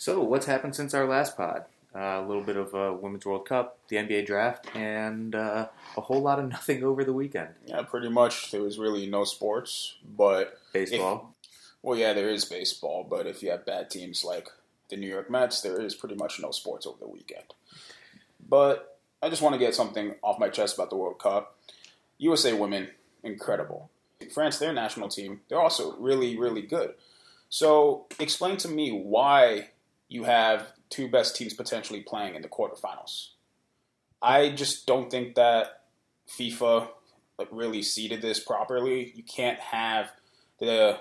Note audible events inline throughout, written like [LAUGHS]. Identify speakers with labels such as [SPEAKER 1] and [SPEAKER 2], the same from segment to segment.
[SPEAKER 1] So, what's happened since our last pod? Uh, a little bit of uh, Women's World Cup, the NBA draft, and uh, a whole lot of [LAUGHS] nothing over the weekend.
[SPEAKER 2] Yeah, pretty much. There was really no sports, but
[SPEAKER 1] Baseball.
[SPEAKER 2] well, yeah, there is baseball. But if you have bad teams like the New York Mets, there is pretty much no sports over the weekend. But I just want to get something off my chest about the World Cup. USA women, incredible. France, their national team, they're also really, really good. So, explain to me why you have two best teams potentially playing in the quarterfinals. I just don't think that FIFA like really seeded this properly. You can't have the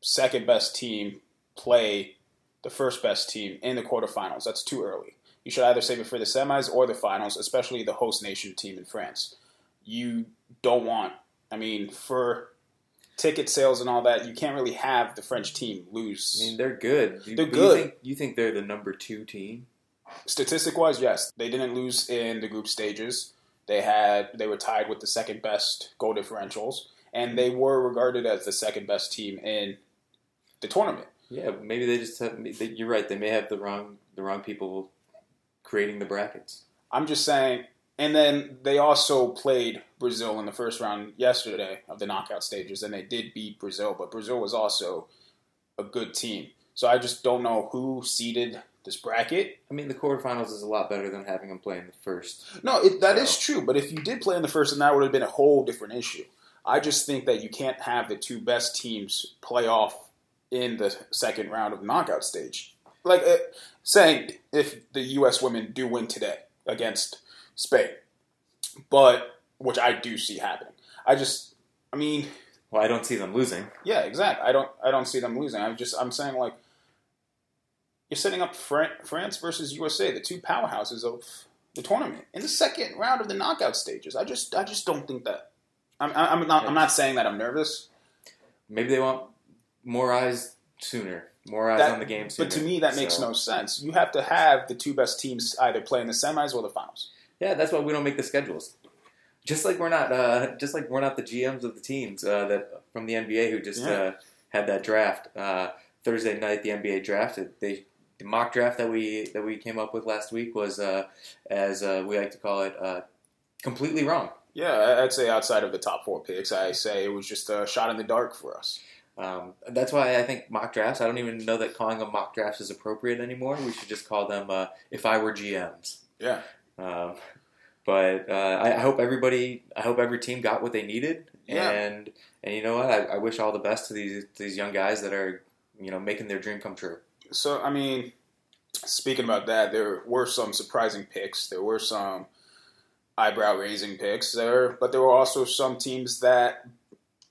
[SPEAKER 2] second best team play the first best team in the quarterfinals. That's too early. You should either save it for the semis or the finals, especially the host nation team in France. You don't want, I mean, for ticket sales and all that, you can't really have the French team lose.
[SPEAKER 1] I mean, they're good. You-
[SPEAKER 2] They're
[SPEAKER 1] you
[SPEAKER 2] good.
[SPEAKER 1] think, you think they're the number two team?
[SPEAKER 2] Statistic wise, yes, they didn't lose in the group stages. They had they were tied with the second best goal differentials, and they were regarded as the second best team in the tournament.
[SPEAKER 1] Yeah, maybe they just have. they- You're right. They may have the wrong the wrong people creating the brackets.
[SPEAKER 2] I'm just saying. And then they also played Brazil in the first round yesterday of the knockout stages, and they did beat Brazil, but Brazil was also a good team. So I just don't know who seeded this bracket.
[SPEAKER 1] I mean, the quarterfinals is a lot better than having them play in the first.
[SPEAKER 2] No, it, that is
[SPEAKER 1] So-
[SPEAKER 2] true. But if you did play in the first, then that would have been a whole different issue. I just think that you can't have the two best teams play off in the second round of knockout stage. Like uh, saying if the U.S. women do win today against Spain, but which I do see happening. I just, I mean,
[SPEAKER 1] Well, I don't see them losing.
[SPEAKER 2] yeah, exactly. I don't, I don't see them losing. I'm just, I'm saying like you're setting up Fran- France versus USA, the two powerhouses of the tournament in the second round of the knockout stages. I just, I just don't think that. I'm, I'm not, I'm not saying that I'm nervous,
[SPEAKER 1] Maybe they want more eyes sooner, more eyes
[SPEAKER 2] That-
[SPEAKER 1] on the game sooner.
[SPEAKER 2] but to me that makes
[SPEAKER 1] So-
[SPEAKER 2] no sense. You have to have the two best teams either play in the semis or the finals.
[SPEAKER 1] Yeah, that's why we don't make the schedules. Just like we're not, uh, just like we're not the GMs of the teams uh, that from the NBA who just
[SPEAKER 2] Yeah.
[SPEAKER 1] uh, had that draft uh, Thursday night. The NBA drafted they the mock draft that we that we came up with last week was, uh, as uh, we like to call it, uh, completely wrong.
[SPEAKER 2] Yeah, I'd say outside of the top four picks, I say it was just a shot in the dark for us.
[SPEAKER 1] Um, that's why I think mock drafts. I don't even know that calling them mock drafts is appropriate anymore. We should just call them uh, "If I Were GMs."
[SPEAKER 2] Yeah.
[SPEAKER 1] Um, but uh, I, I hope everybody, I hope every team got what they needed,
[SPEAKER 2] Yeah.
[SPEAKER 1] and and you know what? I, I wish all the best to these to these young guys that are you know making their dream come true.
[SPEAKER 2] So, I mean, speaking about that, there were some surprising picks. There were some eyebrow raising picks there, but there were also some teams that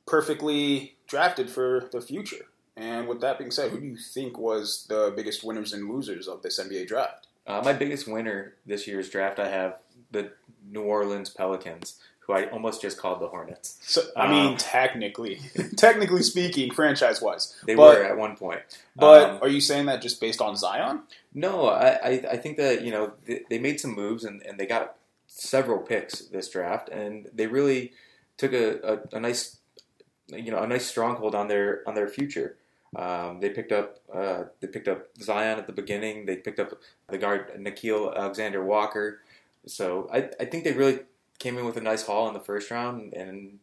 [SPEAKER 2] perfectly drafted for the future. And with that being said, who do you think was the biggest winners and losers of this NBA draft?
[SPEAKER 1] Uh, my biggest winner this year's draft, I have the New Orleans Pelicans, who I almost just called the Hornets.
[SPEAKER 2] So, I mean,
[SPEAKER 1] Um,
[SPEAKER 2] technically, [LAUGHS] technically speaking, franchise wise,
[SPEAKER 1] They
[SPEAKER 2] But-
[SPEAKER 1] were at one point,
[SPEAKER 2] but
[SPEAKER 1] Um,
[SPEAKER 2] are you saying that just based on Zion?
[SPEAKER 1] No, I, I, I think that you know they, they made some moves and, and they got several picks this draft, and they really took a, a, a nice you know a nice stronghold on their on their future. Um, they picked up uh, they picked up Zion at the beginning. They picked up the guard Nickeil Alexander Walker. So I, I think they really came in with a nice haul in the first round, and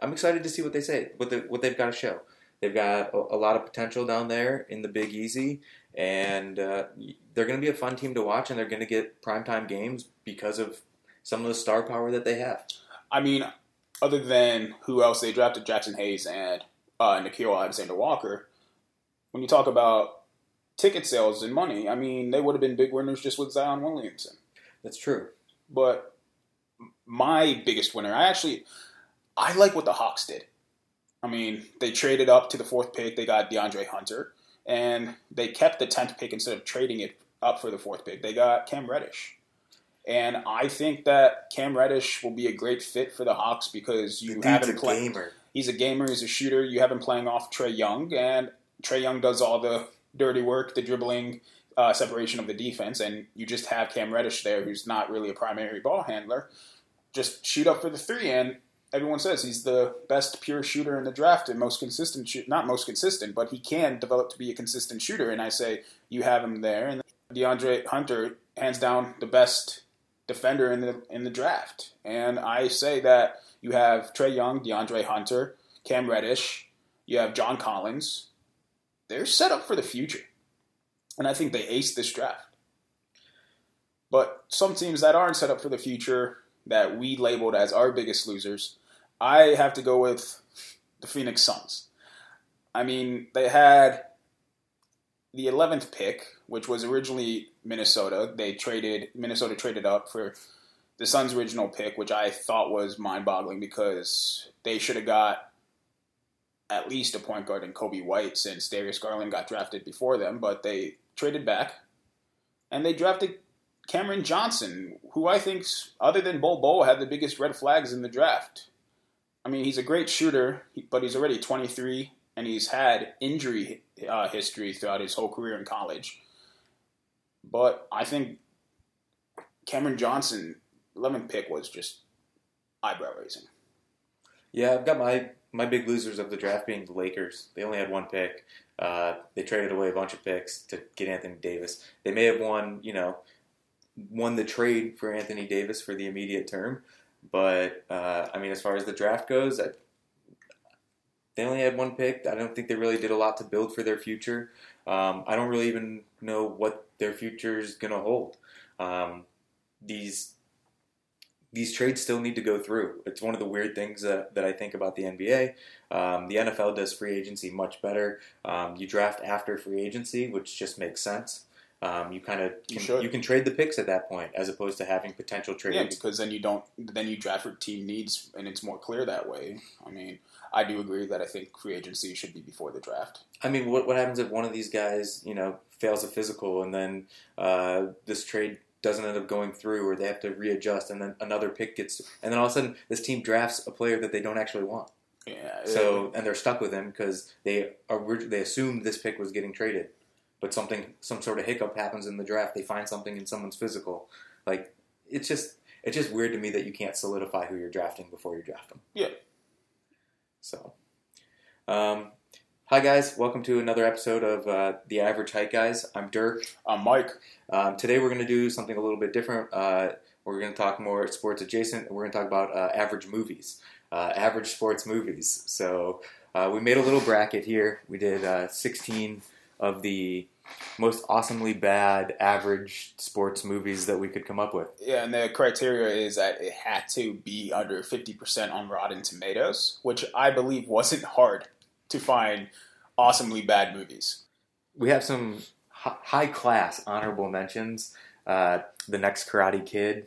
[SPEAKER 1] I'm excited to see what they say what what they've got to show. They've got a, a lot of potential down there in the Big Easy and uh, they're going to be a fun team to watch, and they're going to get primetime games because of some of the star power that they have.
[SPEAKER 2] I mean, other than who else they drafted, Jaxson Hayes and uh, Nickeil Alexander Walker, when you talk about ticket sales and money, I mean, they would have been big winners just with Zion Williamson.
[SPEAKER 1] That's true.
[SPEAKER 2] But my biggest winner, I actually, I like what the Hawks did. I mean, they traded up to the fourth pick. They got DeAndre Hunter, and they kept the tenth pick instead of trading it up for the fourth pick. They got Cam Reddish, and I think that Cam Reddish will be a great fit for the Hawks because you
[SPEAKER 1] The
[SPEAKER 2] have him
[SPEAKER 1] a
[SPEAKER 2] playing. He's a gamer. He's a shooter. You have him playing off Trae Young, and Trae Young does all the dirty work, the dribbling, uh, separation of the defense, and you just have Cam Reddish there, who's not really a primary ball handler. Just shoot up for the three, and everyone says he's the best pure shooter in the draft and most consistent not most consistent, but he can develop to be a consistent shooter. And I say you have him there. And DeAndre Hunter, hands down, the best defender in the in the draft. And I say that you have Trae Young, DeAndre Hunter, Cam Reddish, you have John Collins. They're set up for the future. And I think they aced this draft. But some teams that aren't set up for the future that we labeled as our biggest losers, I have to go with the Phoenix Suns. I mean, they had the 11th pick, which was originally Minnesota. They traded Minnesota traded up for the Suns' original pick, which I thought was mind-boggling because they should have got at least a point guard in Coby White since Darius Garland got drafted before them, but they traded back and they drafted Cameron Johnson, who I think, other than Bol Bol, had the biggest red flags in the draft. I mean, he's a great shooter, but he's already 23 and he's had injury uh, history throughout his whole career in college. But I think Cameron Johnson, 11th pick, was just eyebrow raising.
[SPEAKER 1] Yeah, I've got my my big losers of the draft being the Lakers. They only had one pick. Uh, they traded away a bunch of picks to get Anthony Davis. They may have won, you know, won the trade for Anthony Davis for the immediate term, but uh, I mean, as far as the draft goes, I, they only had one pick. I don't think they really did a lot to build for their future. Um, I don't really even know what their future is going to hold. Um, these these trades still need to go through. It's one of the weird things that, that I think about the NBA. Um, the NFL does free agency much better. Um, you draft after free agency, which just makes sense. Um, you kind of
[SPEAKER 2] You
[SPEAKER 1] can, you can trade the picks at that point as opposed to having potential trades.
[SPEAKER 2] Yeah, because then you don't, then you draft for team needs, and it's more clear that way. I mean, I do agree that I think free agency should be before the draft.
[SPEAKER 1] I mean, what what happens if one of these guys, you know, fails a physical and then uh, this trade doesn't end up going through, or they have to readjust, and then another pick gets, and then all of a sudden this team drafts a player that they don't actually want.
[SPEAKER 2] Yeah.
[SPEAKER 1] So and they're stuck with him because they they assumed this pick was getting traded, but something some sort of hiccup happens in the draft. They find something in someone's physical, like it's just it's just weird to me that you can't solidify who you're drafting before you draft them.
[SPEAKER 2] Yeah.
[SPEAKER 1] So, um, hi guys, welcome to another episode of uh, the Average Height Guys. I'm Dirk.
[SPEAKER 2] um, Mike.
[SPEAKER 1] Um, today we're going to do something a little bit different. Uh, we're going to talk more sports adjacent. We're going to talk about uh, average movies, uh, average sports movies. So uh, we made a little bracket here. We did uh, 16 of the most awesomely bad average sports movies that we could come up with.
[SPEAKER 2] Yeah, and the criteria is that it had to be under 50% on Rotten Tomatoes, which I believe wasn't hard to find awesomely bad movies.
[SPEAKER 1] We have some high class honorable mentions. Uh, the next Karate Kid,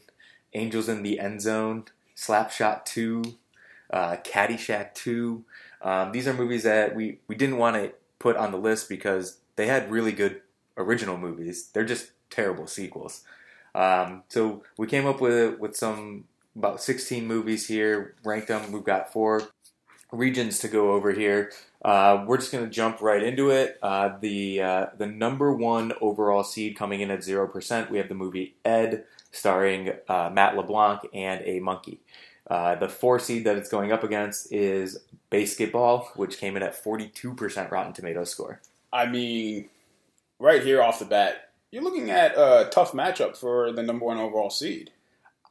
[SPEAKER 1] Angels in the End Zone, Slapshot 2, uh, Caddyshack 2. Um, these are movies that we, we didn't want to put on the list because they had really good original movies. They're just terrible sequels. Um, so we came up with with some about 16 movies here, ranked them. We've got four regions to go over here. Uh, we're just going to jump right into it. Uh, the uh, the number one overall seed coming in at zero percent. We have the movie Ed, starring uh, Matt LeBlanc and a monkey. Uh, the four seed that it's going up against is Basketball, which came in at forty two percent Rotten Tomatoes score.
[SPEAKER 2] I mean, right here off the bat, you're looking at a tough matchup for the number one overall seed.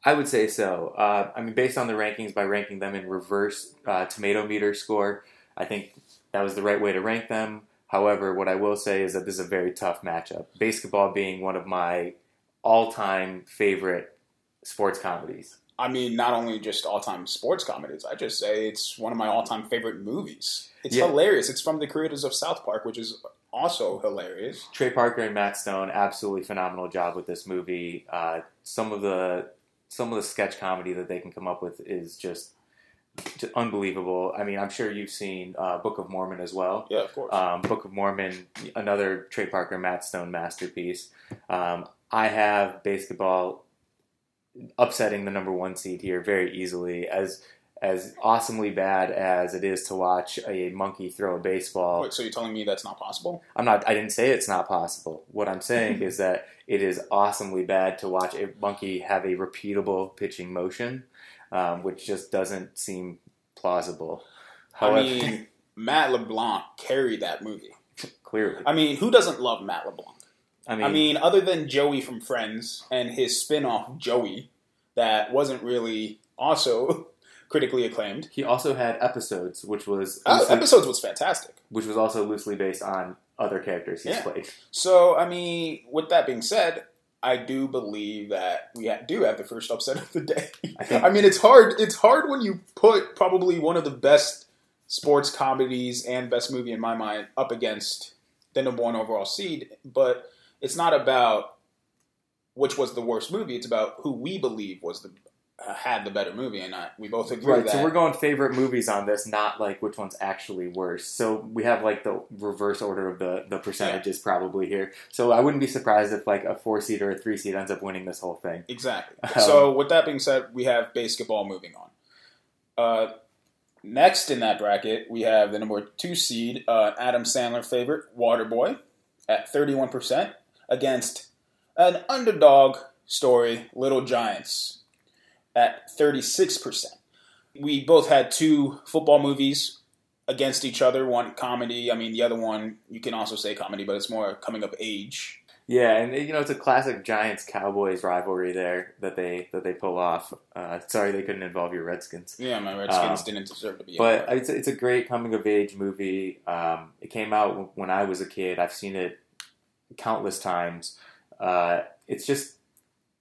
[SPEAKER 1] I would say so. Uh, I mean, based on the rankings, by ranking them in reverse uh, tomato meter score, I think that was the right way to rank them. However, what I will say is that this is a very tough matchup. Basketball being one of my all-time favorite sports comedies.
[SPEAKER 2] I mean, not only just all time sports comedies, I just say it's one of my all time favorite movies. It's
[SPEAKER 1] Yeah.
[SPEAKER 2] hilarious. It's from the creators of South Park, which is also hilarious.
[SPEAKER 1] Trey Parker and Matt Stone, absolutely phenomenal job with this movie. Uh, some of the some of the sketch comedy that they can come up with is just, unbelievable. I mean, I'm sure you've seen uh, Book of Mormon as well.
[SPEAKER 2] Yeah, of course.
[SPEAKER 1] Um, Book of Mormon, another Trey Parker, Matt Stone masterpiece. Um, I have basketball upsetting the number one seed here very easily. As as awesomely bad as it is to watch a monkey throw a baseball,
[SPEAKER 2] Wait, so you're telling me that's not possible?
[SPEAKER 1] I'm not. I didn't say it's not possible. What I'm saying [LAUGHS] is that it is awesomely bad to watch a monkey have a repeatable pitching motion, um, which just doesn't seem plausible.
[SPEAKER 2] I mean, [LAUGHS] Matt LeBlanc carried that movie.
[SPEAKER 1] clearly,
[SPEAKER 2] I mean, who doesn't love Matt LeBlanc?
[SPEAKER 1] I mean,
[SPEAKER 2] I mean, other than Joey from Friends and his spin-off Joey, that wasn't really also [LAUGHS] critically acclaimed.
[SPEAKER 1] he also had episodes, which was
[SPEAKER 2] oh,
[SPEAKER 1] loosely-
[SPEAKER 2] episodes was fantastic.
[SPEAKER 1] which was also loosely based on other characters he's
[SPEAKER 2] Yeah.
[SPEAKER 1] played.
[SPEAKER 2] So, I mean, with that being said, I do believe that we do have the first upset of the day.
[SPEAKER 1] I [LAUGHS]
[SPEAKER 2] I mean, it's hard. It's hard when you put probably one of the best sports comedies and best movie in my mind up against the number one overall seed. But it's not about which was the worst movie. It's about who we believe was the uh, had the better movie, and I, we both agree
[SPEAKER 1] Right,
[SPEAKER 2] that.
[SPEAKER 1] so we're going favorite movies on this, not like which one's actually worse. So we have like the reverse order of the the percentages probably here. So I wouldn't be surprised if like a four seed or a three seed ends up winning this whole thing.
[SPEAKER 2] Exactly.
[SPEAKER 1] Um, [LAUGHS]
[SPEAKER 2] so with that being said, we have basketball moving on. Uh, next in that bracket, we have the number two seed, uh, Adam Sandler favorite, Waterboy, at thirty-one percent against an underdog story, Little Giants, at thirty-six percent. We both had two football movies against each other. One comedy. I mean, the other one you can also say comedy, but it's more coming of age.
[SPEAKER 1] Yeah, and you know it's a classic Giants Cowboys rivalry there that they that they pull off. Uh, sorry they couldn't involve your Redskins.
[SPEAKER 2] Yeah, my Redskins
[SPEAKER 1] Uh,
[SPEAKER 2] didn't deserve to be.
[SPEAKER 1] But it's it's a great coming of age movie. Um, it came out when I was a kid. I've seen it countless times. Uh, it's just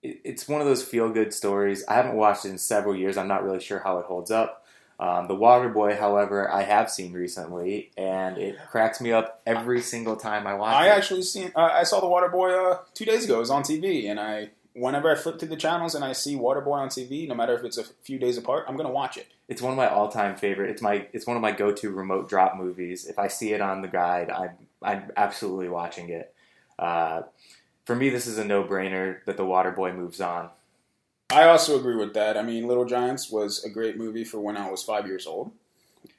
[SPEAKER 1] it, it's one of those feel good stories. I haven't watched it in several years. I'm not really sure how it holds up. Um, the Waterboy, however, I have seen recently, and it cracks me up every single time I watch
[SPEAKER 2] I
[SPEAKER 1] it.
[SPEAKER 2] I actually seen. Uh, I saw the Waterboy uh, two days ago. It was on TV, and I whenever I flip through the channels and I see Waterboy on TV, no matter if it's a few days apart, I'm gonna watch it.
[SPEAKER 1] It's one of my all time favorite. It's my it's one of my go to remote drop movies. If I see it on the guide, I'm I'm absolutely watching it. Uh, for me, this is a no brainer that the Waterboy moves on.
[SPEAKER 2] I also agree with that. I mean, Little Giants was a great movie for when I was five years old,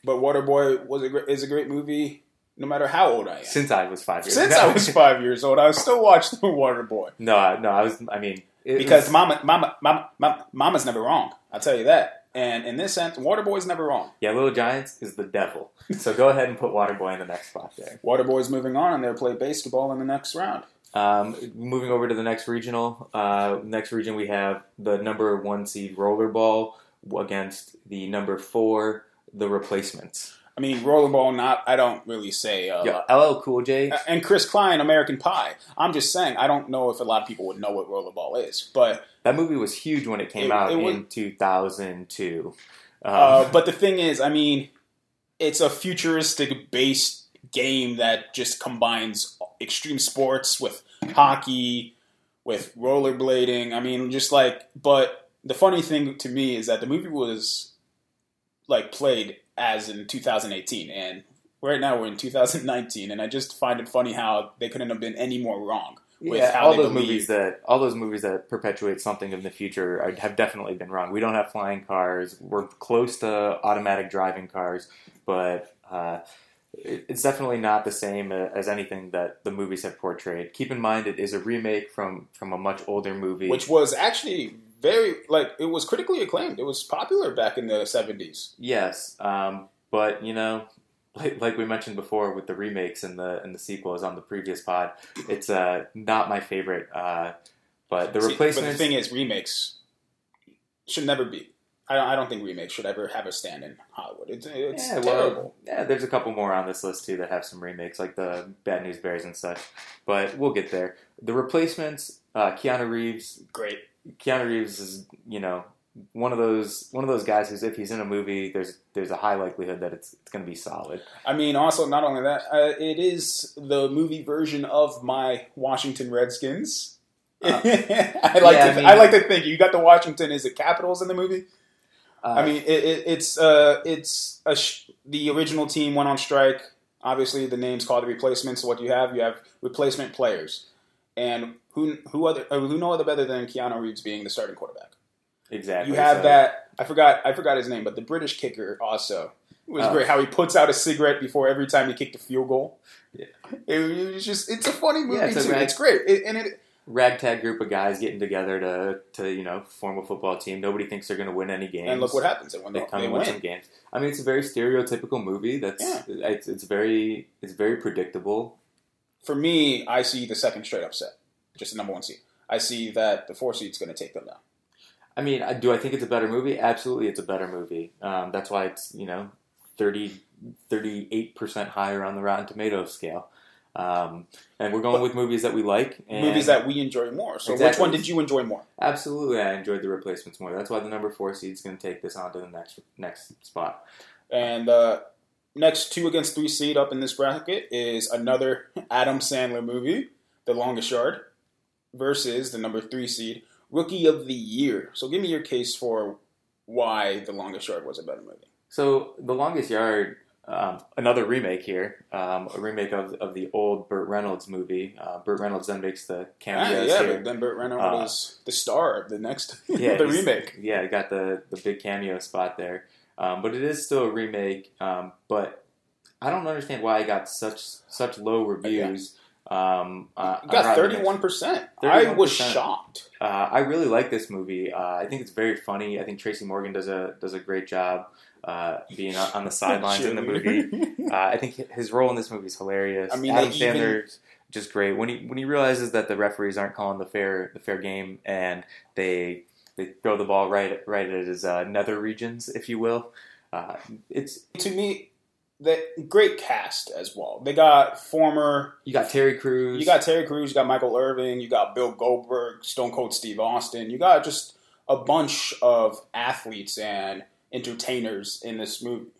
[SPEAKER 2] but Waterboy was a great, is a great movie no matter how old I am.
[SPEAKER 1] Since I was five years.
[SPEAKER 2] Since. I was five years old, I still watched the [LAUGHS] Waterboy
[SPEAKER 1] no, no, I was. I mean,
[SPEAKER 2] because
[SPEAKER 1] was-
[SPEAKER 2] Mama, Mama, Mama, Mama, Mama's never wrong. I'll tell you that. And in this sense, Waterboy's never wrong.
[SPEAKER 1] yeah, Little Giants is the devil. So go ahead and put Waterboy in the next spot there. [LAUGHS]
[SPEAKER 2] Waterboy's moving on, and they'll play basketball in the next round.
[SPEAKER 1] Um, moving over to the next regional. Uh, next region, we have the number one seed Rollerball against the number four, the Replacements.
[SPEAKER 2] I mean, rollerball. Not. I don't really say. Uh,
[SPEAKER 1] Yeah, LL Cool J.
[SPEAKER 2] And Chris Klein, American Pie. I'm just saying. I don't know if a lot of people would know what rollerball is, but
[SPEAKER 1] That movie was huge when it came
[SPEAKER 2] It-
[SPEAKER 1] out
[SPEAKER 2] it was-
[SPEAKER 1] in 2002. Um,
[SPEAKER 2] uh, but the thing is, I mean, it's a futuristic based game that just combines extreme sports with hockey, with rollerblading. I mean, just like. But the funny thing to me is that the movie was like played as in 2018, and right now we're in 2019, and I just find it funny how they couldn't have been any more wrong. with
[SPEAKER 1] yeah,
[SPEAKER 2] how
[SPEAKER 1] all those
[SPEAKER 2] believe.
[SPEAKER 1] movies that all those movies that perpetuate something in the future have definitely been wrong. We don't have flying cars. We're close to automatic driving cars, but uh, it's definitely not the same uh, as anything that the movies have portrayed. Keep in mind, it is a remake from from a much older movie.
[SPEAKER 2] which was actually very like it was critically acclaimed. It was popular back in the seventies.
[SPEAKER 1] Yes, um, but you know, like, like we mentioned before with the remakes and the and the sequels on the previous pod, it's uh, not my favorite. Uh, but the
[SPEAKER 2] But the thing is, remakes should never be. I don't, I don't think remakes should ever have a stand in Hollywood. It's, it's
[SPEAKER 1] yeah,
[SPEAKER 2] terrible.
[SPEAKER 1] well, yeah, there's a couple more on this list too that have some remakes, like the Bad News Bears and such. But we'll get there. The replacements, uh, Keanu Reeves.
[SPEAKER 2] Great.
[SPEAKER 1] Keanu Reeves is, you know, one of those one of those guys who's if he's in a movie, there's there's a high likelihood that it's it's going to be solid.
[SPEAKER 2] I mean, also not only that, uh, it is the movie version of my Washington Redskins.
[SPEAKER 1] Uh, [LAUGHS]
[SPEAKER 2] I like
[SPEAKER 1] yeah,
[SPEAKER 2] to
[SPEAKER 1] I mean-
[SPEAKER 2] I like to think you got the Washington. Is the Capitals in the movie?
[SPEAKER 1] Uh,
[SPEAKER 2] I mean, it, it, it's uh, it's a sh- the original team went on strike. Obviously, the name's called the replacements. So what you have, you have replacement players, and who who other uh, who no other better than Keanu Reeves being the starting quarterback.
[SPEAKER 1] exactly.
[SPEAKER 2] You have
[SPEAKER 1] so-
[SPEAKER 2] that. I forgot I forgot his name, but the British kicker also it was
[SPEAKER 1] Oh.
[SPEAKER 2] great. How he puts out a cigarette before every time he kicked a field goal.
[SPEAKER 1] Yeah.
[SPEAKER 2] It, was just it's a funny movie
[SPEAKER 1] Yeah, it's
[SPEAKER 2] too.
[SPEAKER 1] great-
[SPEAKER 2] It's great, It- and it
[SPEAKER 1] ragtag group of guys getting together to to you know form a football team. Nobody thinks they're going to win any games.
[SPEAKER 2] And look what happens. They win.
[SPEAKER 1] They
[SPEAKER 2] the-
[SPEAKER 1] come
[SPEAKER 2] They
[SPEAKER 1] and win some games. I mean, it's a very stereotypical movie. That's
[SPEAKER 2] Yeah.
[SPEAKER 1] it's, it's very it's very predictable.
[SPEAKER 2] For me, I see the second straight upset, just the number one seed. I see that the four seed's going to take them down.
[SPEAKER 1] I mean, do I think it's a better movie? Absolutely, it's a better movie. Um, that's why it's you know 38 percent higher on the Rotten Tomatoes scale. Um, and we're going
[SPEAKER 2] But-
[SPEAKER 1] with movies that we like. And
[SPEAKER 2] Movies that we enjoy more. So, which one did you enjoy more?
[SPEAKER 1] absolutely, I enjoyed the replacements more. That's why the number four seed is going to take this on to the next next spot.
[SPEAKER 2] And uh, next two against three seed up in this bracket is another [LAUGHS] Adam Sandler movie, The Longest Yard, versus the number three seed, Rookie of the Year. So give me your case for why The Longest Yard was a better movie.
[SPEAKER 1] So, The Longest Yard, um, another remake here, um, a remake of, of the old Burt Reynolds movie. Uh, Burt Reynolds then makes the
[SPEAKER 2] Ah,
[SPEAKER 1] cameos
[SPEAKER 2] yeah,
[SPEAKER 1] here.
[SPEAKER 2] but then Burt Reynolds
[SPEAKER 1] Uh,
[SPEAKER 2] is the star of the next, [LAUGHS]
[SPEAKER 1] Yeah,
[SPEAKER 2] the remake.
[SPEAKER 1] Yeah, got the the big cameo spot there. Um, but it is still a remake. Um, but I don't understand why it got such such low reviews. Um, uh,
[SPEAKER 2] got thirty one percent. I was shocked.
[SPEAKER 1] Uh, I really like this movie. Uh, I think it's very funny. I think Tracy Morgan does a does a great job uh, being on on the sidelines in the movie. [LAUGHS] Uh, I think his role in this movie is hilarious.
[SPEAKER 2] I mean,
[SPEAKER 1] Adam
[SPEAKER 2] they even-
[SPEAKER 1] Sandler's just great when he when he realizes that the referees aren't calling the fair the fair game and they they throw the ball right right at his uh, nether regions, if you will. Uh, it's
[SPEAKER 2] to me, the great cast as well. They got former
[SPEAKER 1] you got Terry Crews.
[SPEAKER 2] You got Terry Crews, you got Michael Irvin, you got Bill Goldberg, Stone Cold Steve Austin. You got just a bunch of athletes and entertainers in this movie.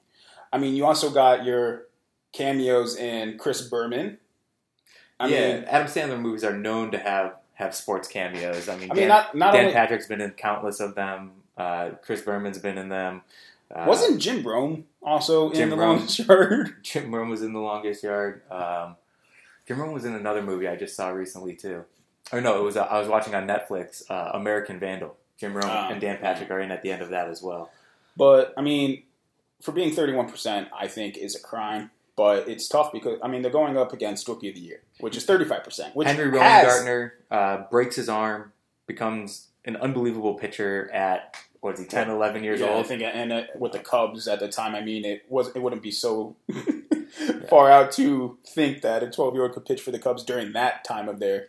[SPEAKER 2] I mean, you also got your cameos in Chris Berman. I
[SPEAKER 1] yeah,
[SPEAKER 2] mean,
[SPEAKER 1] Adam Sandler movies are known to have have sports cameos. I mean,
[SPEAKER 2] I mean,
[SPEAKER 1] Dan,
[SPEAKER 2] not not
[SPEAKER 1] Dan
[SPEAKER 2] only
[SPEAKER 1] Patrick's been in countless of them. Uh, Chris Berman's been in them. Uh,
[SPEAKER 2] wasn't Jim Rome also
[SPEAKER 1] Jim
[SPEAKER 2] in the
[SPEAKER 1] Rome.
[SPEAKER 2] Longest Yard? [LAUGHS]
[SPEAKER 1] Jim Rome was in The Longest Yard. Um, Jim Rome was in another movie I just saw recently too. Or no, it was uh, I was watching on Netflix, uh, American Vandal. Jim Rome
[SPEAKER 2] Ah.
[SPEAKER 1] and Dan Patrick are in at the end of that as well.
[SPEAKER 2] But I mean, for being thirty-one percent, I think is a crime. But it's tough because I mean they're going up against Rookie of the Year, which is thirty-five percent. Which
[SPEAKER 1] Henry
[SPEAKER 2] has,
[SPEAKER 1] Rowan uh, breaks his arm, becomes an unbelievable pitcher at what is he 10, 11 years
[SPEAKER 2] yeah, I
[SPEAKER 1] old.
[SPEAKER 2] think, and uh, with the Cubs at the time, I mean, it was it wouldn't be so [LAUGHS] far out to think that a twelve-year-old could pitch for the Cubs during that time of their.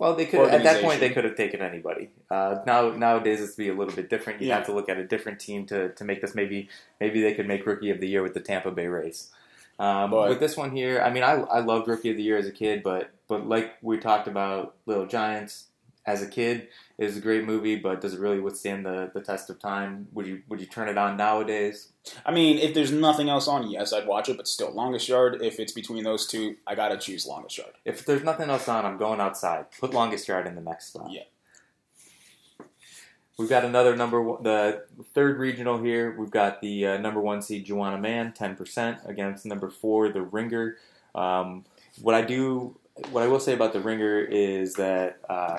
[SPEAKER 1] Well, they could at that point they could have taken anybody. Uh, now nowadays it's be a little bit different. You
[SPEAKER 2] Yeah.
[SPEAKER 1] have to look at a different team to, to make this. Maybe maybe they could make Rookie of the Year with the Tampa Bay Rays. Um,
[SPEAKER 2] But-
[SPEAKER 1] with this one here, I mean, I I loved Rookie of the Year as a kid, but but like we talked about, Little Giants as a kid it was a great movie, but does it really withstand the, the test of time? Would you would you turn it on nowadays?
[SPEAKER 2] I mean, if there's nothing else on, yes, I'd watch it. But still, Longest Yard. If it's between those two, I gotta choose Longest Yard.
[SPEAKER 1] If there's nothing else on, I'm going outside. Put Longest Yard in the next spot.
[SPEAKER 2] Yeah.
[SPEAKER 1] We've got another number one, the third regional here. We've got the uh, number one seed Juwanna Mann, ten percent against number four the Ringer. Um, what I do, what I will say about the Ringer is that, uh,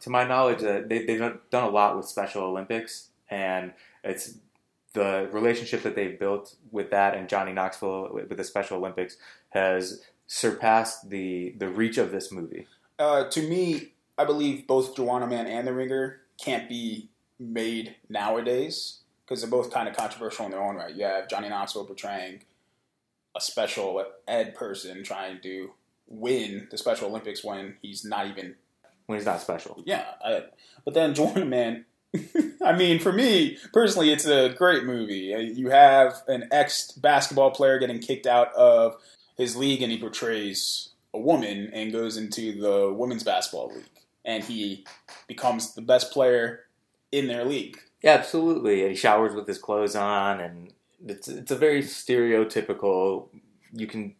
[SPEAKER 1] to my knowledge, that they, they've done a lot with Special Olympics, and it's the relationship that they've built with that and Johnny Knoxville with the Special Olympics has surpassed the the reach of this movie.
[SPEAKER 2] Uh, to me, I believe both Juwanna Mann and The Ringer can't be made nowadays because they're both kind of controversial in their own right. You have Johnny Knoxville portraying a special ed person trying to win the Special Olympics when he's not even
[SPEAKER 1] when he's not special.
[SPEAKER 2] yeah. I, but then Juwanna Mann. [LAUGHS] I mean, for me personally, it's a great movie. Uh, You have an ex basketball player getting kicked out of his league, and he portrays a woman and goes into the women's basketball league, and he becomes the best player in their league.
[SPEAKER 1] Yeah, absolutely. And he showers with his clothes on, and it's it's a very stereotypical. You can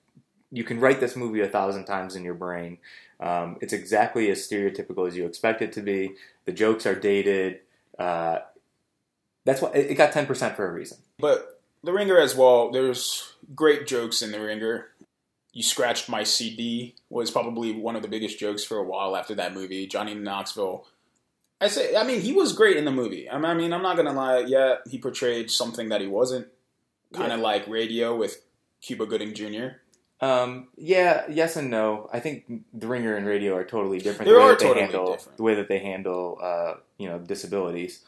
[SPEAKER 1] you can write this movie a thousand times in your brain. Um, it's exactly as stereotypical as you expect it to be. The jokes are dated. Uh, that's why it got ten percent for a reason.
[SPEAKER 2] But The Ringer as well, there's great jokes in The Ringer. You Scratched My CD was probably one of the biggest jokes for a while after that movie. Johnny Knoxville. I say, I mean, he was great in the movie. I mean, I'm not gonna lie. Yeah, he portrayed something that he wasn't. Kind of like Radio with Cuba Gooding Jr.
[SPEAKER 1] Um, yeah, yes and no. I think the ringer and radio are totally different.
[SPEAKER 2] They
[SPEAKER 1] the
[SPEAKER 2] are totally
[SPEAKER 1] handle
[SPEAKER 2] different.
[SPEAKER 1] the way that they handle uh, you know disabilities.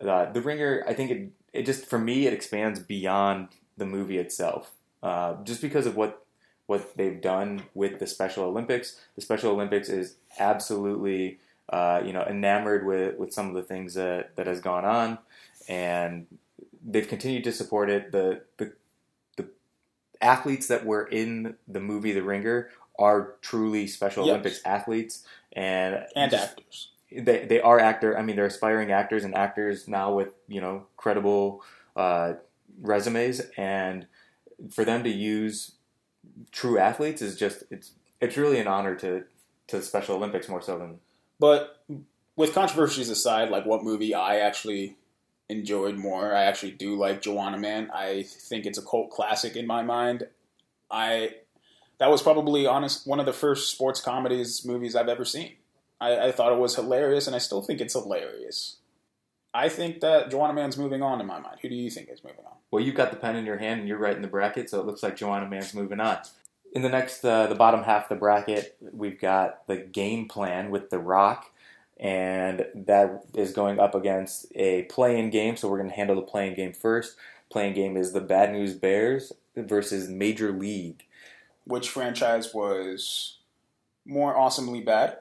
[SPEAKER 1] Uh, the ringer, I think it it just for me it expands beyond the movie itself, uh, just because of what what they've done with the Special Olympics. The Special Olympics is absolutely uh, you know enamored with with some of the things that that has gone on, and they've continued to support it. The the the athletes that were in the movie The Ringer are truly Special
[SPEAKER 2] Yes.
[SPEAKER 1] Olympics athletes, and
[SPEAKER 2] and
[SPEAKER 1] just-
[SPEAKER 2] actors.
[SPEAKER 1] they they are actor. I mean, they're aspiring actors and actors now with you know credible uh, resumes, and for them to use true athletes is just it's it's really an honor to to the Special Olympics more so than
[SPEAKER 2] But with controversies aside, like what movie I actually enjoyed more, I actually do like Juwanna Mann. I think it's a cult classic in my mind. I that was probably honest one of the first sports comedies movies I've ever seen. I, I thought it was hilarious, and I still think it's hilarious. I think that Juwanna Mann's moving on in my mind. Who do you think is moving on?
[SPEAKER 1] Well, you've got the pen in your hand and you're right in the bracket, so it looks like Juwanna Mann's moving on. In the next, uh, the bottom half of the bracket, we've got the game plan with The Rock, and that is going up against a play-in game. So we're going to handle the play-in game first. Playing game is the Bad News Bears versus Major League.
[SPEAKER 2] which franchise was more awesomely bad.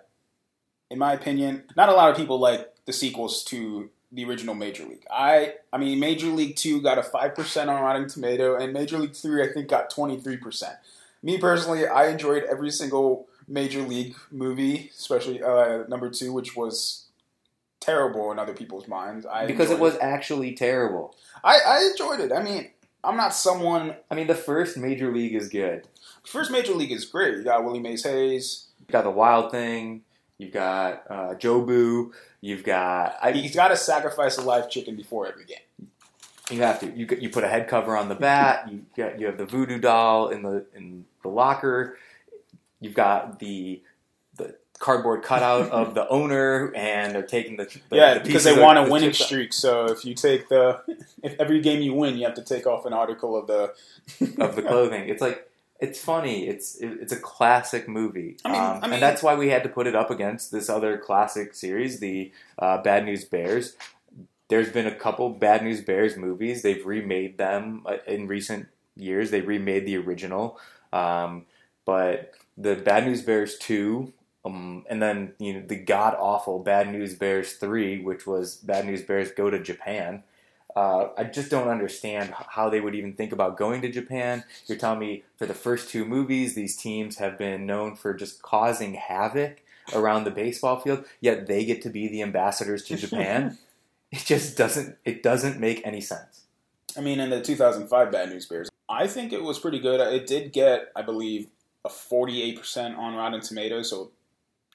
[SPEAKER 2] In my opinion, not a lot of people like the sequels to the original Major League. I I mean Major League 2 got a 5% on Rotten Tomato and Major League 3 I think got 23%. Me personally, I enjoyed every single Major League movie, especially uh, number 2 which was terrible in other people's minds. I
[SPEAKER 1] Because it was actually terrible.
[SPEAKER 2] I, I enjoyed it. I mean, I'm not someone
[SPEAKER 1] I mean, the first Major League is good.
[SPEAKER 2] First Major League is great. You got Willie Mays Hayes.
[SPEAKER 1] You've got the Wild Thing. You've got uh, Jobu. You've got I,
[SPEAKER 2] He's got to sacrifice a live chicken before every game.
[SPEAKER 1] You have to. You you put a head cover on the bat. You got you have the voodoo doll in the in the locker. You've got the the cardboard cutout of the owner, and they're taking the, the
[SPEAKER 2] yeah,
[SPEAKER 1] the
[SPEAKER 2] because they want a
[SPEAKER 1] the
[SPEAKER 2] winning streak. So if you take the, if every game you win, you have to take off an article of the [LAUGHS]
[SPEAKER 1] of the clothing. It's like it's funny. It's it's a classic movie,
[SPEAKER 2] I mean-
[SPEAKER 1] um,
[SPEAKER 2] I mean-
[SPEAKER 1] and that's why we had to put it up against this other classic series, the uh, Bad News Bears. There's been a couple Bad News Bears movies. They've remade them uh, in recent years. They remade the original, um, but the Bad News Bears two. Um, and then you know the god awful Bad News Bears three, which was Bad News Bears go to Japan. Uh, I just don't understand how they would even think about going to Japan. You're telling me for the first two movies, these teams have been known for just causing havoc around the baseball field, yet they get to be the ambassadors to Japan. [LAUGHS] it just doesn't. It doesn't make any sense.
[SPEAKER 2] I mean, in the 2005 Bad News Bears, I think it was pretty good. It did get, I believe, a 48% on Rotten Tomatoes, so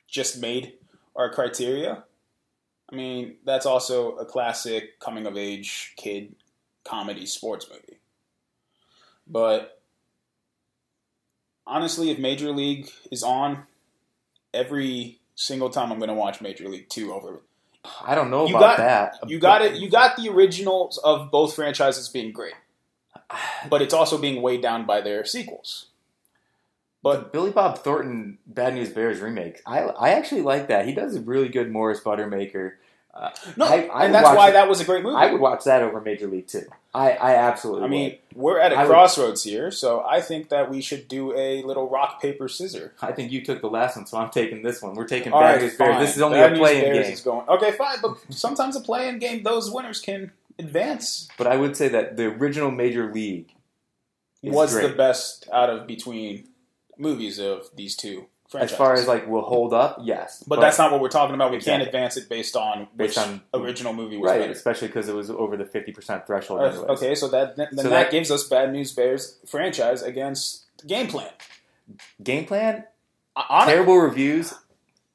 [SPEAKER 2] just made our criteria. I mean, that's also a classic coming of age kid comedy sports movie. But honestly, if Major League is on, every single time I'm going to watch Major League 2 over
[SPEAKER 1] I don't know
[SPEAKER 2] You
[SPEAKER 1] about
[SPEAKER 2] got-
[SPEAKER 1] that.
[SPEAKER 2] you got it. You got the originals of both franchises being great, [SIGHS] but it's also being weighed down by their sequels. But
[SPEAKER 1] Billy Bob Thornton Bad News Bears remake. I I actually like that. He does a really good Morris Buttermaker. Uh,
[SPEAKER 2] no,
[SPEAKER 1] I- I
[SPEAKER 2] and that's why
[SPEAKER 1] it.
[SPEAKER 2] that was a great movie.
[SPEAKER 1] I would watch that over Major League Two. I I absolutely.
[SPEAKER 2] I mean, we're at a
[SPEAKER 1] I would-
[SPEAKER 2] crossroads here, so I think that we should do a little rock paper scissor.
[SPEAKER 1] I think you took the last one, so I'm taking this one. We're taking
[SPEAKER 2] All right,
[SPEAKER 1] Bears. This is only
[SPEAKER 2] Bad
[SPEAKER 1] a playing game.
[SPEAKER 2] is going okay, fine. But sometimes a playing game, those winners can advance.
[SPEAKER 1] But I would say that the original Major League
[SPEAKER 2] was
[SPEAKER 1] great.
[SPEAKER 2] the best out of between movies of these two
[SPEAKER 1] as far as like will hold up. Yes,
[SPEAKER 2] But, that's not what we're talking about. We
[SPEAKER 1] Exactly.
[SPEAKER 2] can't advance it based on
[SPEAKER 1] Based
[SPEAKER 2] which
[SPEAKER 1] on-
[SPEAKER 2] original movie was
[SPEAKER 1] right,
[SPEAKER 2] better.
[SPEAKER 1] especially because it was over the fifty percent threshold.
[SPEAKER 2] Uh, okay, so that then
[SPEAKER 1] So
[SPEAKER 2] that,
[SPEAKER 1] that-
[SPEAKER 2] gives us Bad News Bears franchise against Game Plan.
[SPEAKER 1] Game plan,
[SPEAKER 2] On,
[SPEAKER 1] terrible reviews.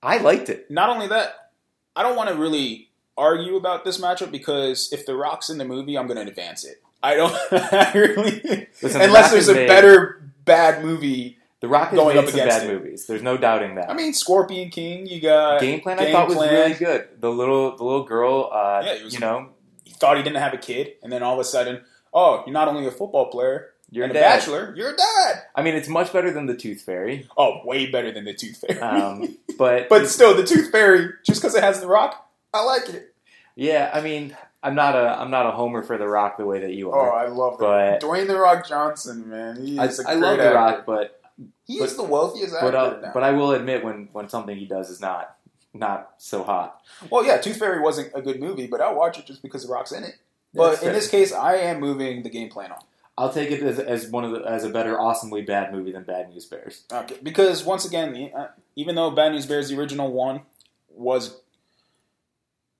[SPEAKER 1] I liked it.
[SPEAKER 2] not only that, I don't want to really argue about this matchup because if The Rock's in the movie, I'm going to advance it. I don't [LAUGHS] I really
[SPEAKER 1] Listen,
[SPEAKER 2] unless there's a better bad movie.
[SPEAKER 1] The Rock has
[SPEAKER 2] Going
[SPEAKER 1] made
[SPEAKER 2] up
[SPEAKER 1] some bad
[SPEAKER 2] it.
[SPEAKER 1] movies. There's no doubting that.
[SPEAKER 2] I mean, Scorpion King. You got
[SPEAKER 1] Game plan I
[SPEAKER 2] Game
[SPEAKER 1] thought was really good. The little the little girl, uh,
[SPEAKER 2] Yeah, was-
[SPEAKER 1] you know,
[SPEAKER 2] He thought he didn't have a kid, and then all of a sudden, oh, you're not only a football player,
[SPEAKER 1] You're
[SPEAKER 2] and
[SPEAKER 1] a dad.
[SPEAKER 2] bachelor, you're a dad.
[SPEAKER 1] I mean, it's much better than the Tooth Fairy,
[SPEAKER 2] Oh, way better than the Tooth Fairy.
[SPEAKER 1] um, [LAUGHS] but
[SPEAKER 2] but still, the Tooth Fairy, just because it has the Rock, I like it.
[SPEAKER 1] yeah, I mean, I'm not a I'm not a homer for The Rock the way that you are. Oh.
[SPEAKER 2] I love
[SPEAKER 1] But-
[SPEAKER 2] that. Dwayne the Rock Johnson, man, he
[SPEAKER 1] I, I love The
[SPEAKER 2] actor.
[SPEAKER 1] Rock, but
[SPEAKER 2] He
[SPEAKER 1] but-
[SPEAKER 2] is the wealthiest actor
[SPEAKER 1] but uh,
[SPEAKER 2] now.
[SPEAKER 1] but I will admit when when something he does is not not so hot.
[SPEAKER 2] well, yeah, Tooth Fairy wasn't a good movie, but I'll watch it just because the Rock's in it.
[SPEAKER 1] That's
[SPEAKER 2] But in
[SPEAKER 1] fair.
[SPEAKER 2] this case, I am moving the game plan on.
[SPEAKER 1] I'll take it as, as one of the, as a better awesomely bad movie than Bad News Bears.
[SPEAKER 2] Okay, because once again, uh, even though Bad News Bears, the original one, was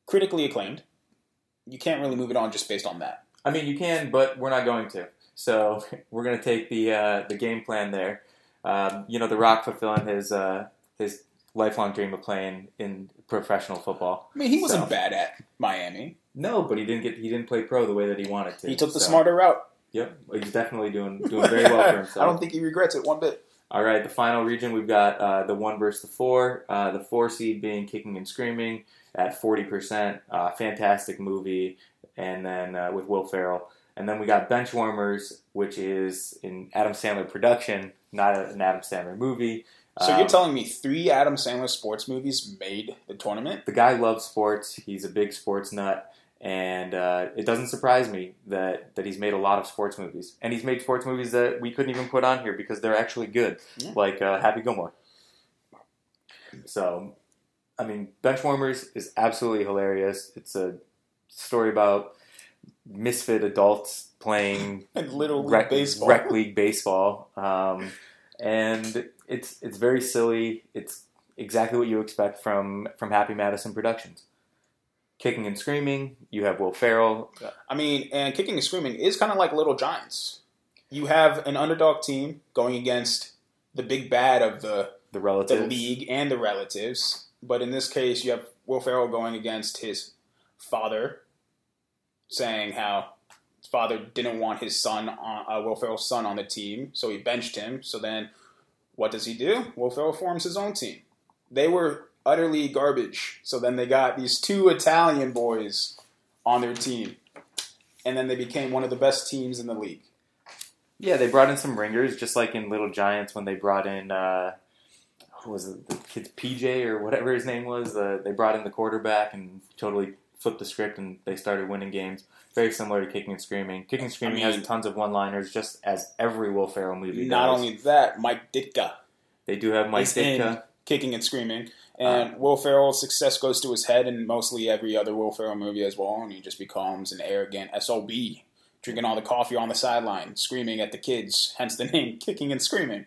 [SPEAKER 2] critically acclaimed, you can't really move it on just based on that.
[SPEAKER 1] I mean, you can, but we're not going to. So [LAUGHS] we're going to take the uh, the game plan there. Um, you know, The Rock fulfilling his uh, his lifelong dream of playing in professional football.
[SPEAKER 2] I mean, he wasn't
[SPEAKER 1] So-
[SPEAKER 2] bad at Miami.
[SPEAKER 1] No, but he didn't get he didn't play pro the way that he wanted to.
[SPEAKER 2] He took the
[SPEAKER 1] So,
[SPEAKER 2] smarter route.
[SPEAKER 1] Yep, he's definitely doing doing very well for [LAUGHS] himself.
[SPEAKER 2] I don't think he regrets it one bit.
[SPEAKER 1] All right, the final region we've got uh, the one versus the four. Uh, the four seed being Kicking and Screaming at forty percent. Uh, fantastic movie, and then uh, with Will Ferrell. And then we got Benchwarmers, which is an Adam Sandler production, not an Adam Sandler movie.
[SPEAKER 2] So
[SPEAKER 1] Um,
[SPEAKER 2] you're telling me three Adam Sandler sports movies made the tournament?
[SPEAKER 1] the guy loves sports. He's a big sports nut, and uh, it doesn't surprise me that that he's made a lot of sports movies, and he's made sports movies that we couldn't even put on here because they're actually good,
[SPEAKER 2] Yeah.
[SPEAKER 1] like uh, Happy Gilmore. So, I mean, Benchwarmers is absolutely hilarious. It's a story about misfit adults playing [LAUGHS]
[SPEAKER 2] And Little League
[SPEAKER 1] rec,
[SPEAKER 2] Baseball.
[SPEAKER 1] rec league baseball, um, and it's it's very silly. It's exactly what you expect from from Happy Madison Productions. Kicking and screaming. You have Will Ferrell.
[SPEAKER 2] I mean, and Kicking and Screaming is kind of like Little Giants. You have an underdog team going against the big bad of the,
[SPEAKER 1] The
[SPEAKER 2] the league and the relatives. But in this case, you have Will Ferrell going against his father, saying how father didn't want his son, on, uh, Will Ferrell's son, on the team, so he benched him. So then, what does he do? Will Ferrell forms his own team. They were utterly garbage. So then they got these two Italian boys on their team, and then they became one of the best teams in the league.
[SPEAKER 1] Yeah, they brought in some ringers, just like in Little Giants when they brought in uh, who was it, the kid's PJ or whatever his name was. Uh, they brought in the quarterback and totally flipped the script, and they started winning games. Very similar to Kicking and Screaming. Kicking and Screaming
[SPEAKER 2] I mean-
[SPEAKER 1] has tons of one-liners, just as every Will Ferrell movie
[SPEAKER 2] Not
[SPEAKER 1] does.
[SPEAKER 2] only that, Mike Ditka
[SPEAKER 1] they do have Mike Ditka.
[SPEAKER 2] kicking and screaming. And Will Ferrell's success goes to his head in mostly every other Will Ferrell movie as well, and he just becomes an arrogant SOB, drinking all the coffee on the sideline, screaming at the kids, hence the name [LAUGHS] Kicking and Screaming.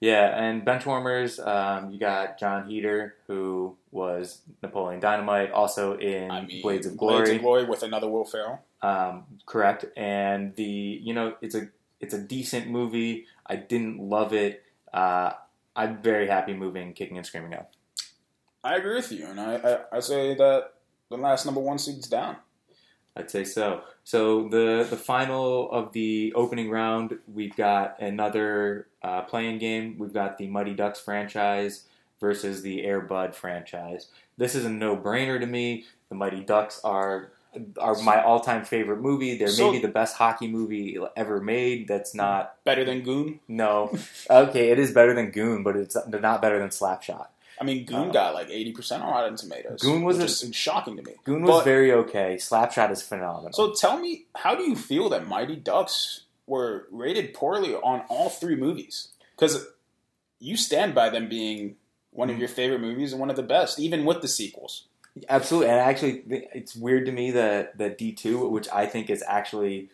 [SPEAKER 1] Yeah, and Benchwarmers, um, you got Jon Heder, who was Napoleon Dynamite, also in
[SPEAKER 2] I mean,
[SPEAKER 1] Blades of
[SPEAKER 2] Blades of Glory with another Will Ferrell.
[SPEAKER 1] Um, correct. And the you know it's a it's a decent movie. I didn't love it. Uh, I'm very happy moving, kicking and screaming out.
[SPEAKER 2] I agree with you, and I, I, I say that the last number one seed's down.
[SPEAKER 1] I'd say so. So the the final of the opening round, we've got another uh, playing game. We've got the Mighty Ducks franchise versus the Air Bud franchise. This is a no brainer to me. The Mighty Ducks are are my all time favorite movie. They're
[SPEAKER 2] So-
[SPEAKER 1] maybe the best hockey movie ever made. That's not
[SPEAKER 2] Better than Goon.
[SPEAKER 1] no. Okay, it is better than Goon, but it's not better than Slapshot.
[SPEAKER 2] I mean, Goon
[SPEAKER 1] Uh,
[SPEAKER 2] got like eighty percent on Rotten Tomatoes.
[SPEAKER 1] Goon was a-
[SPEAKER 2] shocking to me.
[SPEAKER 1] Goon was
[SPEAKER 2] But-
[SPEAKER 1] very okay. Slapshot is phenomenal.
[SPEAKER 2] So tell me, how do you feel that Mighty Ducks were rated poorly on all three movies? Because you stand by them being one of your favorite movies and one of the best, even with the sequels.
[SPEAKER 1] Absolutely, and actually, it's weird to me that that D two, which I think is actually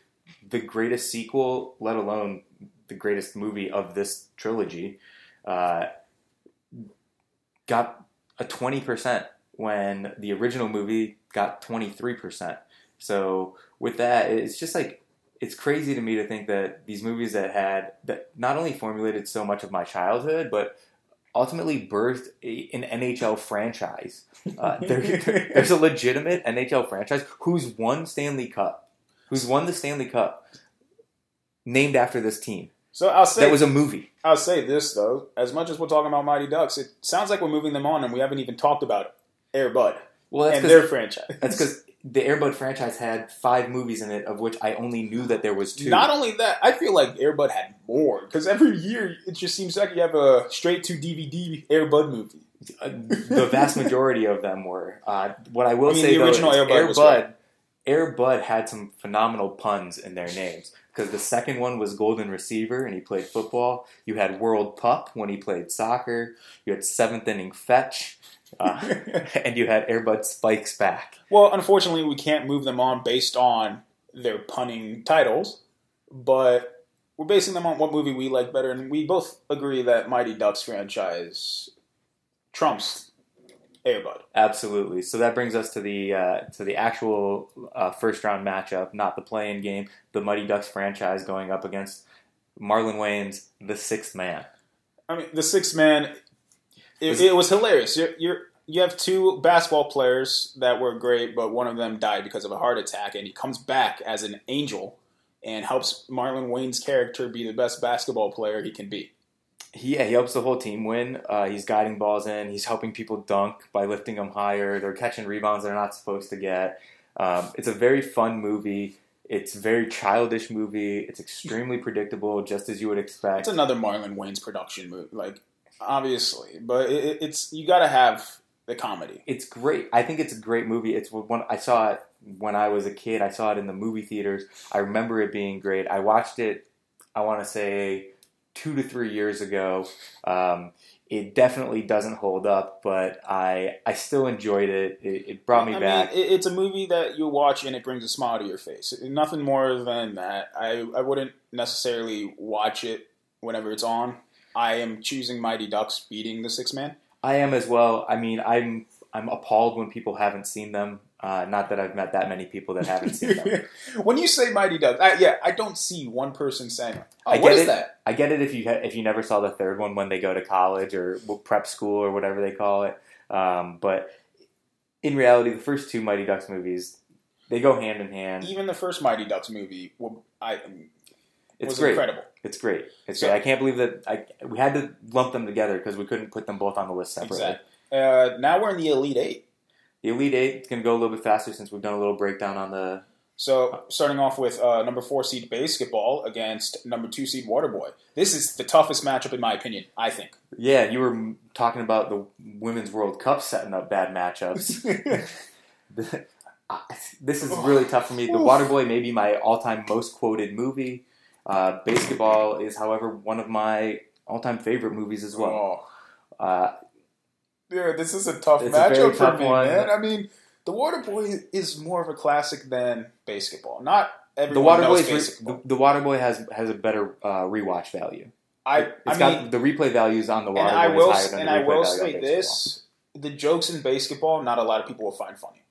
[SPEAKER 1] the greatest sequel, let alone the greatest movie of this trilogy, uh, got a twenty percent when the original movie got twenty three percent. So with that, it's just like it's crazy to me to think that these movies that had that not only formulated so much of my childhood, but ultimately birthed a, an NHL franchise. Uh, there, [LAUGHS] there- there's a legitimate NHL franchise who's won Stanley Cup, who's won the Stanley Cup, named after this team.
[SPEAKER 2] So I'll say
[SPEAKER 1] That was a movie.
[SPEAKER 2] I'll say this though: as much as we're talking about Mighty Ducks, it sounds like we're moving them on, and we haven't even talked about Air Bud
[SPEAKER 1] Well, that's
[SPEAKER 2] and their franchise.
[SPEAKER 1] that's because the Airbud franchise had five movies in it, of which I only knew that there was two.
[SPEAKER 2] Not only that, I feel like Airbud had more because every year it just seems like you have a straight to DVD Airbud movie.
[SPEAKER 1] Uh, the vast majority of them were. Uh, what I will
[SPEAKER 2] I mean,
[SPEAKER 1] say
[SPEAKER 2] the original
[SPEAKER 1] is
[SPEAKER 2] Air Bud was
[SPEAKER 1] Airbud, Air Bud had some phenomenal puns in their names because the second one was Golden Receiver and he played football. You had World Pup when he played soccer. You had Seventh Inning Fetch, uh, [LAUGHS] and you had Airbud Spikes back.
[SPEAKER 2] well, unfortunately, we can't move them on based on their punning titles, but we're basing them on what movie we like better, and we both agree that Mighty Ducks franchise trumps Airbud.
[SPEAKER 1] Absolutely. So that brings us to the uh, to the actual uh, first round matchup, not the play-in game. The Mighty Ducks franchise going up against Marlon Wayans The Sixth Man.
[SPEAKER 2] I mean, the Sixth man, it,
[SPEAKER 1] Was-
[SPEAKER 2] it was hilarious. You're, you're you have two basketball players that were great, but one of them died because of a heart attack, and he comes back as an angel and helps Marlon Wayans character be the best basketball player he can be.
[SPEAKER 1] He, yeah, he helps the whole team win. Uh, he's guiding balls in. He's helping people dunk by lifting them higher. They're catching rebounds they're not supposed to get. Um, it's a very fun movie. It's a very childish movie. It's extremely predictable, just as you would expect.
[SPEAKER 2] It's another Marlon Wayans production movie, like obviously, but it, it- it's you got to have the comedy.
[SPEAKER 1] it's great. I think it's a great movie. It's when I saw it when I was a kid. I saw it in the movie theaters. I remember it being great. I watched it. I want to say two to three years ago. Um, it definitely doesn't hold up, but I I still enjoyed it. It, it brought me
[SPEAKER 2] I
[SPEAKER 1] back.
[SPEAKER 2] Mean, it's a movie that you watch and it brings a smile to your face. Nothing more than that. I, I wouldn't necessarily watch it whenever it's on. I am choosing Mighty Ducks beating the Sixth Man.
[SPEAKER 1] I am as well. I mean, I'm I'm appalled when people haven't seen them. Uh, not that I've met that many people that haven't seen them. [LAUGHS]
[SPEAKER 2] when you say Mighty Ducks, I, yeah, I don't see one person saying, "Oh,
[SPEAKER 1] I get
[SPEAKER 2] is
[SPEAKER 1] it.
[SPEAKER 2] that?"
[SPEAKER 1] I get it if you ha- if you never saw the third one when they go to college or prep school or whatever they call it. Um, but in reality, the first two Mighty Ducks movies they go hand in hand.
[SPEAKER 2] Even the first Mighty Ducks movie, well, I
[SPEAKER 1] It's
[SPEAKER 2] was
[SPEAKER 1] great.
[SPEAKER 2] incredible.
[SPEAKER 1] It's great. It's
[SPEAKER 2] So-
[SPEAKER 1] great. I can't believe that I we had to lump them together because we couldn't put them both on the list separately.
[SPEAKER 2] Exactly. Uh, now we're in the Elite Eight.
[SPEAKER 1] The Elite Eight is going to go a little bit faster since we've done a little breakdown on the.
[SPEAKER 2] So starting off with uh, number four seed BASEketball against number two seed Waterboy. This is the toughest matchup in my opinion. I think.
[SPEAKER 1] Yeah, you were talking about the Women's World Cup setting up bad matchups. [LAUGHS] [LAUGHS] this is really tough for me. The Waterboy may be my all-time most quoted movie. Uh, BASEketball is, however, one of my all-time favorite movies as well.
[SPEAKER 2] Oh.
[SPEAKER 1] Uh,
[SPEAKER 2] Dude, this is a tough
[SPEAKER 1] a
[SPEAKER 2] matchup for
[SPEAKER 1] tough
[SPEAKER 2] me,
[SPEAKER 1] one.
[SPEAKER 2] man. I mean, the Waterboy is more of a classic than BASEketball. Not
[SPEAKER 1] the
[SPEAKER 2] everyone knows
[SPEAKER 1] Waterboy is
[SPEAKER 2] BASEketball.
[SPEAKER 1] re- the, the Waterboy has has a better uh, rewatch value.
[SPEAKER 2] I,
[SPEAKER 1] It's
[SPEAKER 2] I
[SPEAKER 1] got
[SPEAKER 2] mean,
[SPEAKER 1] the replay values on the
[SPEAKER 2] and
[SPEAKER 1] Waterboy
[SPEAKER 2] I
[SPEAKER 1] is
[SPEAKER 2] will,
[SPEAKER 1] higher than
[SPEAKER 2] and
[SPEAKER 1] the
[SPEAKER 2] I will say this: the jokes in BASEketball, not a lot of people will find funny.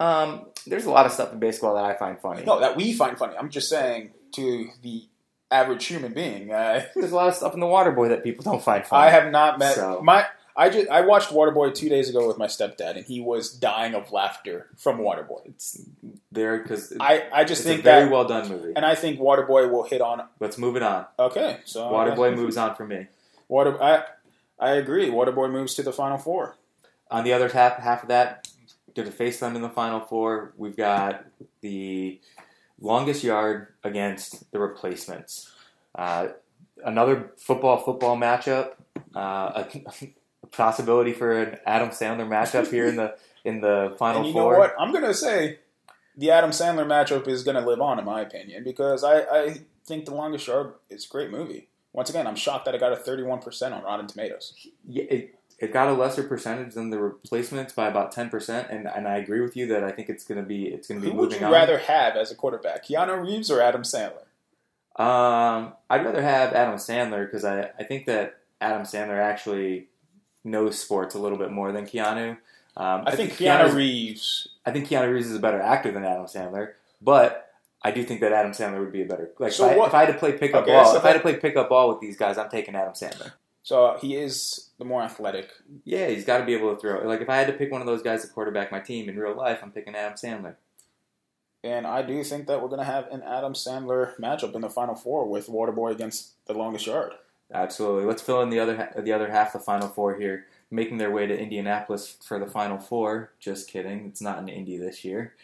[SPEAKER 1] Um, there's a lot of stuff in BASEketball that I find funny.
[SPEAKER 2] No, that we find funny. I'm just saying to the average human being. Uh, [LAUGHS]
[SPEAKER 1] There's a lot of stuff in the Waterboy that people don't find funny.
[SPEAKER 2] I have not met
[SPEAKER 1] So-
[SPEAKER 2] my. I just I watched Waterboy two days ago with my stepdad, and he was dying of laughter from Waterboy.
[SPEAKER 1] It's there because
[SPEAKER 2] I, I just
[SPEAKER 1] a
[SPEAKER 2] think
[SPEAKER 1] very
[SPEAKER 2] that,
[SPEAKER 1] well done movie.
[SPEAKER 2] and I think Waterboy will hit on.
[SPEAKER 1] Let's move it on.
[SPEAKER 2] Okay, so
[SPEAKER 1] Waterboy moves on for me.
[SPEAKER 2] Water, I I agree. Waterboy moves to the final four.
[SPEAKER 1] On the other half, half of that, to the face them in the final four, we've got the longest yard against the replacements. Uh, another football football matchup. Uh, a, [LAUGHS] a possibility for an Adam Sandler matchup here in the in the final
[SPEAKER 2] and you
[SPEAKER 1] four.
[SPEAKER 2] know what? I'm gonna say the Adam Sandler matchup is gonna live on, in my opinion, because I, I think The Longest Yard is a great movie. Once again, I'm shocked that it got a 31 percent on Rotten Tomatoes.
[SPEAKER 1] Yeah, it, it got a lesser percentage than the replacements by about ten percent, and, and I agree with you that I think it's going to be it's to be
[SPEAKER 2] Who would you
[SPEAKER 1] on.
[SPEAKER 2] rather have as a quarterback, Keanu Reeves or Adam Sandler?
[SPEAKER 1] Um, I'd rather have Adam Sandler because I, I think that Adam Sandler actually knows sports a little bit more than Keanu. Um,
[SPEAKER 2] I think Keanu Reeves.
[SPEAKER 1] I think Keanu Reeves is a better actor than Adam Sandler, but I do think that Adam Sandler would be a better. Like
[SPEAKER 2] So
[SPEAKER 1] if, I,
[SPEAKER 2] what-
[SPEAKER 1] if I had to play pickup
[SPEAKER 2] Okay,
[SPEAKER 1] ball,
[SPEAKER 2] so
[SPEAKER 1] if I had to play pickup ball with these guys, I'm taking Adam Sandler.
[SPEAKER 2] So he is the more athletic.
[SPEAKER 1] Yeah, he's got to be able to throw. Like if I had to pick one of those guys to quarterback my team in real life, I'm picking Adam Sandler.
[SPEAKER 2] And I do think that we're going to have an Adam Sandler matchup in the Final Four with Waterboy against the longest yard.
[SPEAKER 1] Absolutely. Let's fill in the other the other half, the final four here. making their way to Indianapolis for the Final Four. Just kidding, it's not in Indy this year.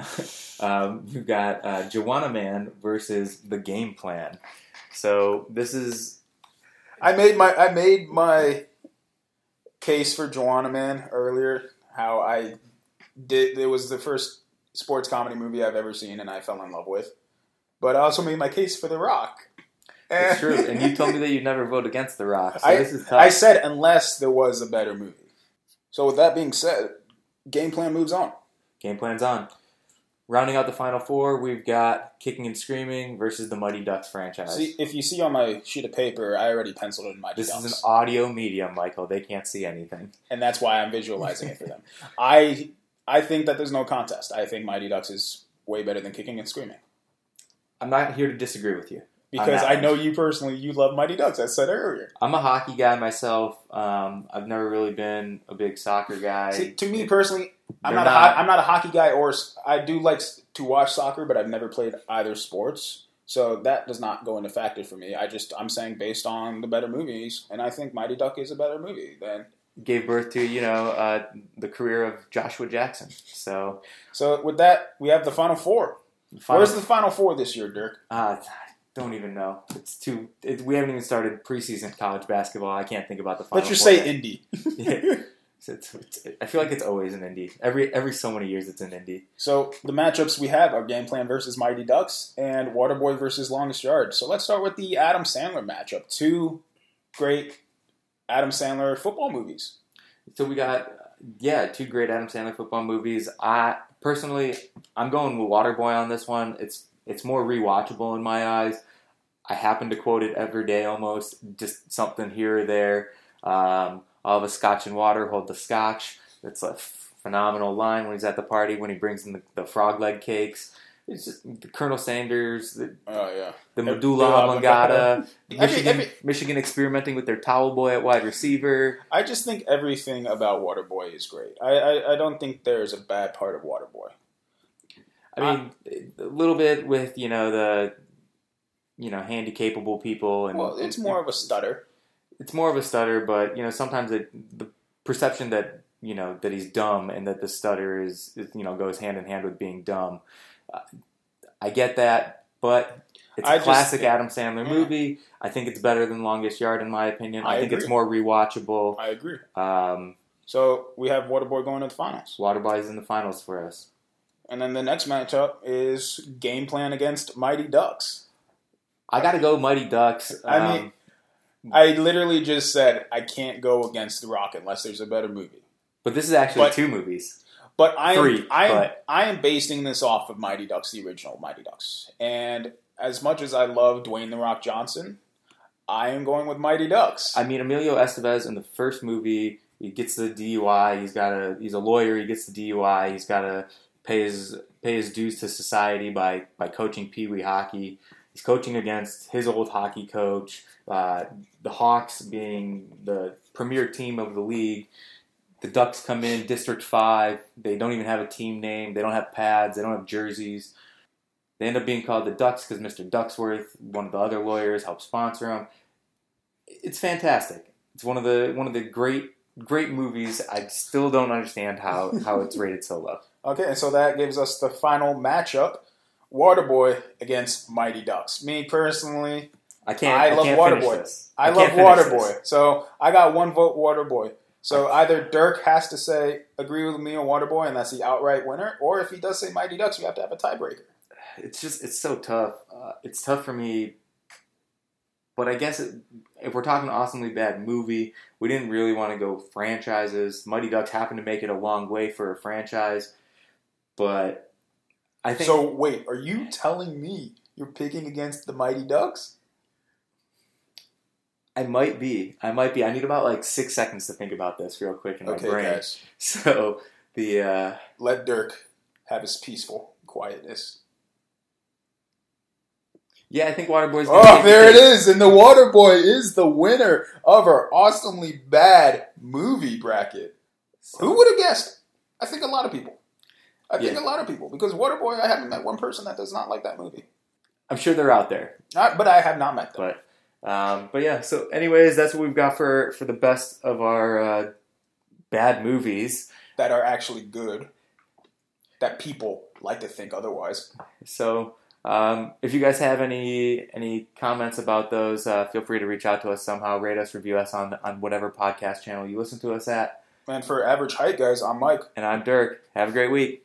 [SPEAKER 1] [LAUGHS] um, we've got uh, Juwanna Mann versus the Game Plan. So this is
[SPEAKER 2] I made my I made my case for Juwanna Mann earlier. How I did it was the first sports comedy movie I've ever seen, and I fell in love with. But I also made my case for The Rock.
[SPEAKER 1] it's true, and you told me that you'd [LAUGHS] never vote against The Rock. So
[SPEAKER 2] I,
[SPEAKER 1] this is tough.
[SPEAKER 2] I said unless there was a better movie. So with that being said, game plan moves on.
[SPEAKER 1] Game plan's on. Rounding out the final four, we've got Kicking and Screaming versus the Mighty Ducks franchise.
[SPEAKER 2] See, if you see on my sheet of paper, I already penciled in my
[SPEAKER 1] this
[SPEAKER 2] Ducks,
[SPEAKER 1] is an audio medium, Michael. They can't see anything.
[SPEAKER 2] and that's why I'm visualizing it for them. [LAUGHS] I I think that there's no contest. I think Mighty Ducks is way better than Kicking and Screaming
[SPEAKER 1] I'm not here to disagree with you.
[SPEAKER 2] because I know you personally. You love Mighty Ducks. I said earlier.
[SPEAKER 1] I'm a hockey guy myself. Um, I've never really been a big soccer guy.
[SPEAKER 2] See, to me personally, I'm not, a
[SPEAKER 1] not-
[SPEAKER 2] ho- I'm not a hockey guy, or I do like to watch soccer, but I've never played either sports, so that does not go into factor for me. I just I'm saying based on the better movies, and I think Mighty Duck is a better movie than.
[SPEAKER 1] Gave birth to you know uh, the career of Joshua Jackson. So
[SPEAKER 2] So with that, we have the final four.
[SPEAKER 1] final,
[SPEAKER 2] Where's the final four this year, Dirk?
[SPEAKER 1] uh, don't even know. It's too. It, we haven't even started preseason college basketball. I can't think about the final.
[SPEAKER 2] Let's just say
[SPEAKER 1] yet.
[SPEAKER 2] Indy. [LAUGHS] [LAUGHS]
[SPEAKER 1] Yeah. It's, it's, I feel like it's always an Indy. Every every so many years, it's an Indy.
[SPEAKER 2] So the matchups we have are Game Plan versus Mighty Ducks and Waterboy versus Longest Yard. So let's start with the Adam Sandler matchup. Two great Adam Sandler football movies.
[SPEAKER 1] So we got yeah, two great Adam Sandler football movies. I personally, I'm going with Waterboy on this one. It's it's more rewatchable in my eyes. I happen to quote it every day almost, just something here or there. Um, I'll have a scotch and water, hold the scotch. It's a phenomenal line when he's at the party when he brings in the, the frog leg cakes. It's just the Colonel Sanders, the,
[SPEAKER 2] Oh yeah.
[SPEAKER 1] the medulla oblongata, [LAUGHS] Michigan,
[SPEAKER 2] every-
[SPEAKER 1] Michigan experimenting with their towel boy at wide receiver.
[SPEAKER 2] I just think everything about Waterboy is great. I, I, I don't think there's a bad part of Waterboy.
[SPEAKER 1] I mean, a little bit with you know the you know handy capable people, and
[SPEAKER 2] Well, it's more of a stutter.
[SPEAKER 1] It's more of a stutter, but you know sometimes it, the perception that you know that he's dumb and that the stutter is, is you know goes hand in hand with being dumb. Uh, I get that, but it's a
[SPEAKER 2] I just-
[SPEAKER 1] classic Adam Sandler
[SPEAKER 2] Yeah.
[SPEAKER 1] movie. I think it's better than Longest Yard in my opinion. I,
[SPEAKER 2] I
[SPEAKER 1] think it's more rewatchable.
[SPEAKER 2] I agree.
[SPEAKER 1] Um,
[SPEAKER 2] So we have Waterboy going to the finals.
[SPEAKER 1] Waterboy is in the finals for us.
[SPEAKER 2] And then the next matchup is Game Plan against Mighty Ducks.
[SPEAKER 1] I got to go Mighty Ducks.
[SPEAKER 2] I
[SPEAKER 1] Um,
[SPEAKER 2] mean- I literally just said I can't go against The Rock unless there's a better movie.
[SPEAKER 1] but this is actually
[SPEAKER 2] but-
[SPEAKER 1] two movies.
[SPEAKER 2] But I am
[SPEAKER 1] Three,
[SPEAKER 2] I am
[SPEAKER 1] but-
[SPEAKER 2] I am basing this off of Mighty Ducks, the original Mighty Ducks. And as much as I love Dwayne the Rock Johnson, I am going with Mighty Ducks.
[SPEAKER 1] I mean, Emilio Estevez in the first movie, he gets the DUI. He's got a he's a lawyer. He gets the DUI. He's got to pay his pay his dues to society by by coaching Pee Wee hockey. He's coaching against his old hockey coach. Uh, the Hawks being the premier team of the league. The Ducks come in District Five. They don't even have a team name. They don't have pads. They don't have jerseys. They end up being called the Ducks because Mr. Ducksworth, one of the other lawyers, helped sponsor them. It's fantastic. It's one of the one of the great great movies. I still don't understand how how it's rated so low.
[SPEAKER 2] Okay, and so that gives us the final matchup: Waterboy against Mighty Ducks. Me personally,
[SPEAKER 1] I can't.
[SPEAKER 2] I
[SPEAKER 1] I,
[SPEAKER 2] love
[SPEAKER 1] can't
[SPEAKER 2] Waterboy.
[SPEAKER 1] this.
[SPEAKER 2] I,
[SPEAKER 1] can't
[SPEAKER 2] love Waterboy.
[SPEAKER 1] this.
[SPEAKER 2] So I got one vote Waterboy. So either Dirk has to say agree with me on Waterboy, and that's the outright winner, or if he does say Mighty Ducks, we have to have a tiebreaker.
[SPEAKER 1] It's just it's so tough. Uh, it's tough for me. But I guess it, if we're talking awesomely bad movie, we didn't really want to go franchises. Mighty Ducks happened to make it a long way for a franchise, but I think
[SPEAKER 2] So wait, are you telling me you're picking against the Mighty Ducks?
[SPEAKER 1] I might be. I might be. I need about like six seconds to think about this real quick in my
[SPEAKER 2] Okay,
[SPEAKER 1] brain.
[SPEAKER 2] guys, [LAUGHS]
[SPEAKER 1] So the uh,
[SPEAKER 2] let Dirk have his peaceful quietness.
[SPEAKER 1] yeah, I think Waterboy's.
[SPEAKER 2] Oh, there it is, and the Waterboy is the winner of our awesomely bad movie bracket. Who would have guessed? I think a lot of people. I think
[SPEAKER 1] Yeah.
[SPEAKER 2] a lot of people because Waterboy. I haven't met one person that does not like that movie.
[SPEAKER 1] I'm sure they're out there,
[SPEAKER 2] Not, but I have not met them.
[SPEAKER 1] but um, but yeah. So, anyways, that's what we've got for for the best of our uh, bad movies.
[SPEAKER 2] that are actually good. That people like to think otherwise.
[SPEAKER 1] So um, if you guys have any any comments about those, uh, feel free to reach out to us somehow. Rate us, review us on on whatever podcast channel you listen to us at.
[SPEAKER 2] And for average height guys, I'm Mike.
[SPEAKER 1] And I'm Dirk. Have a great week.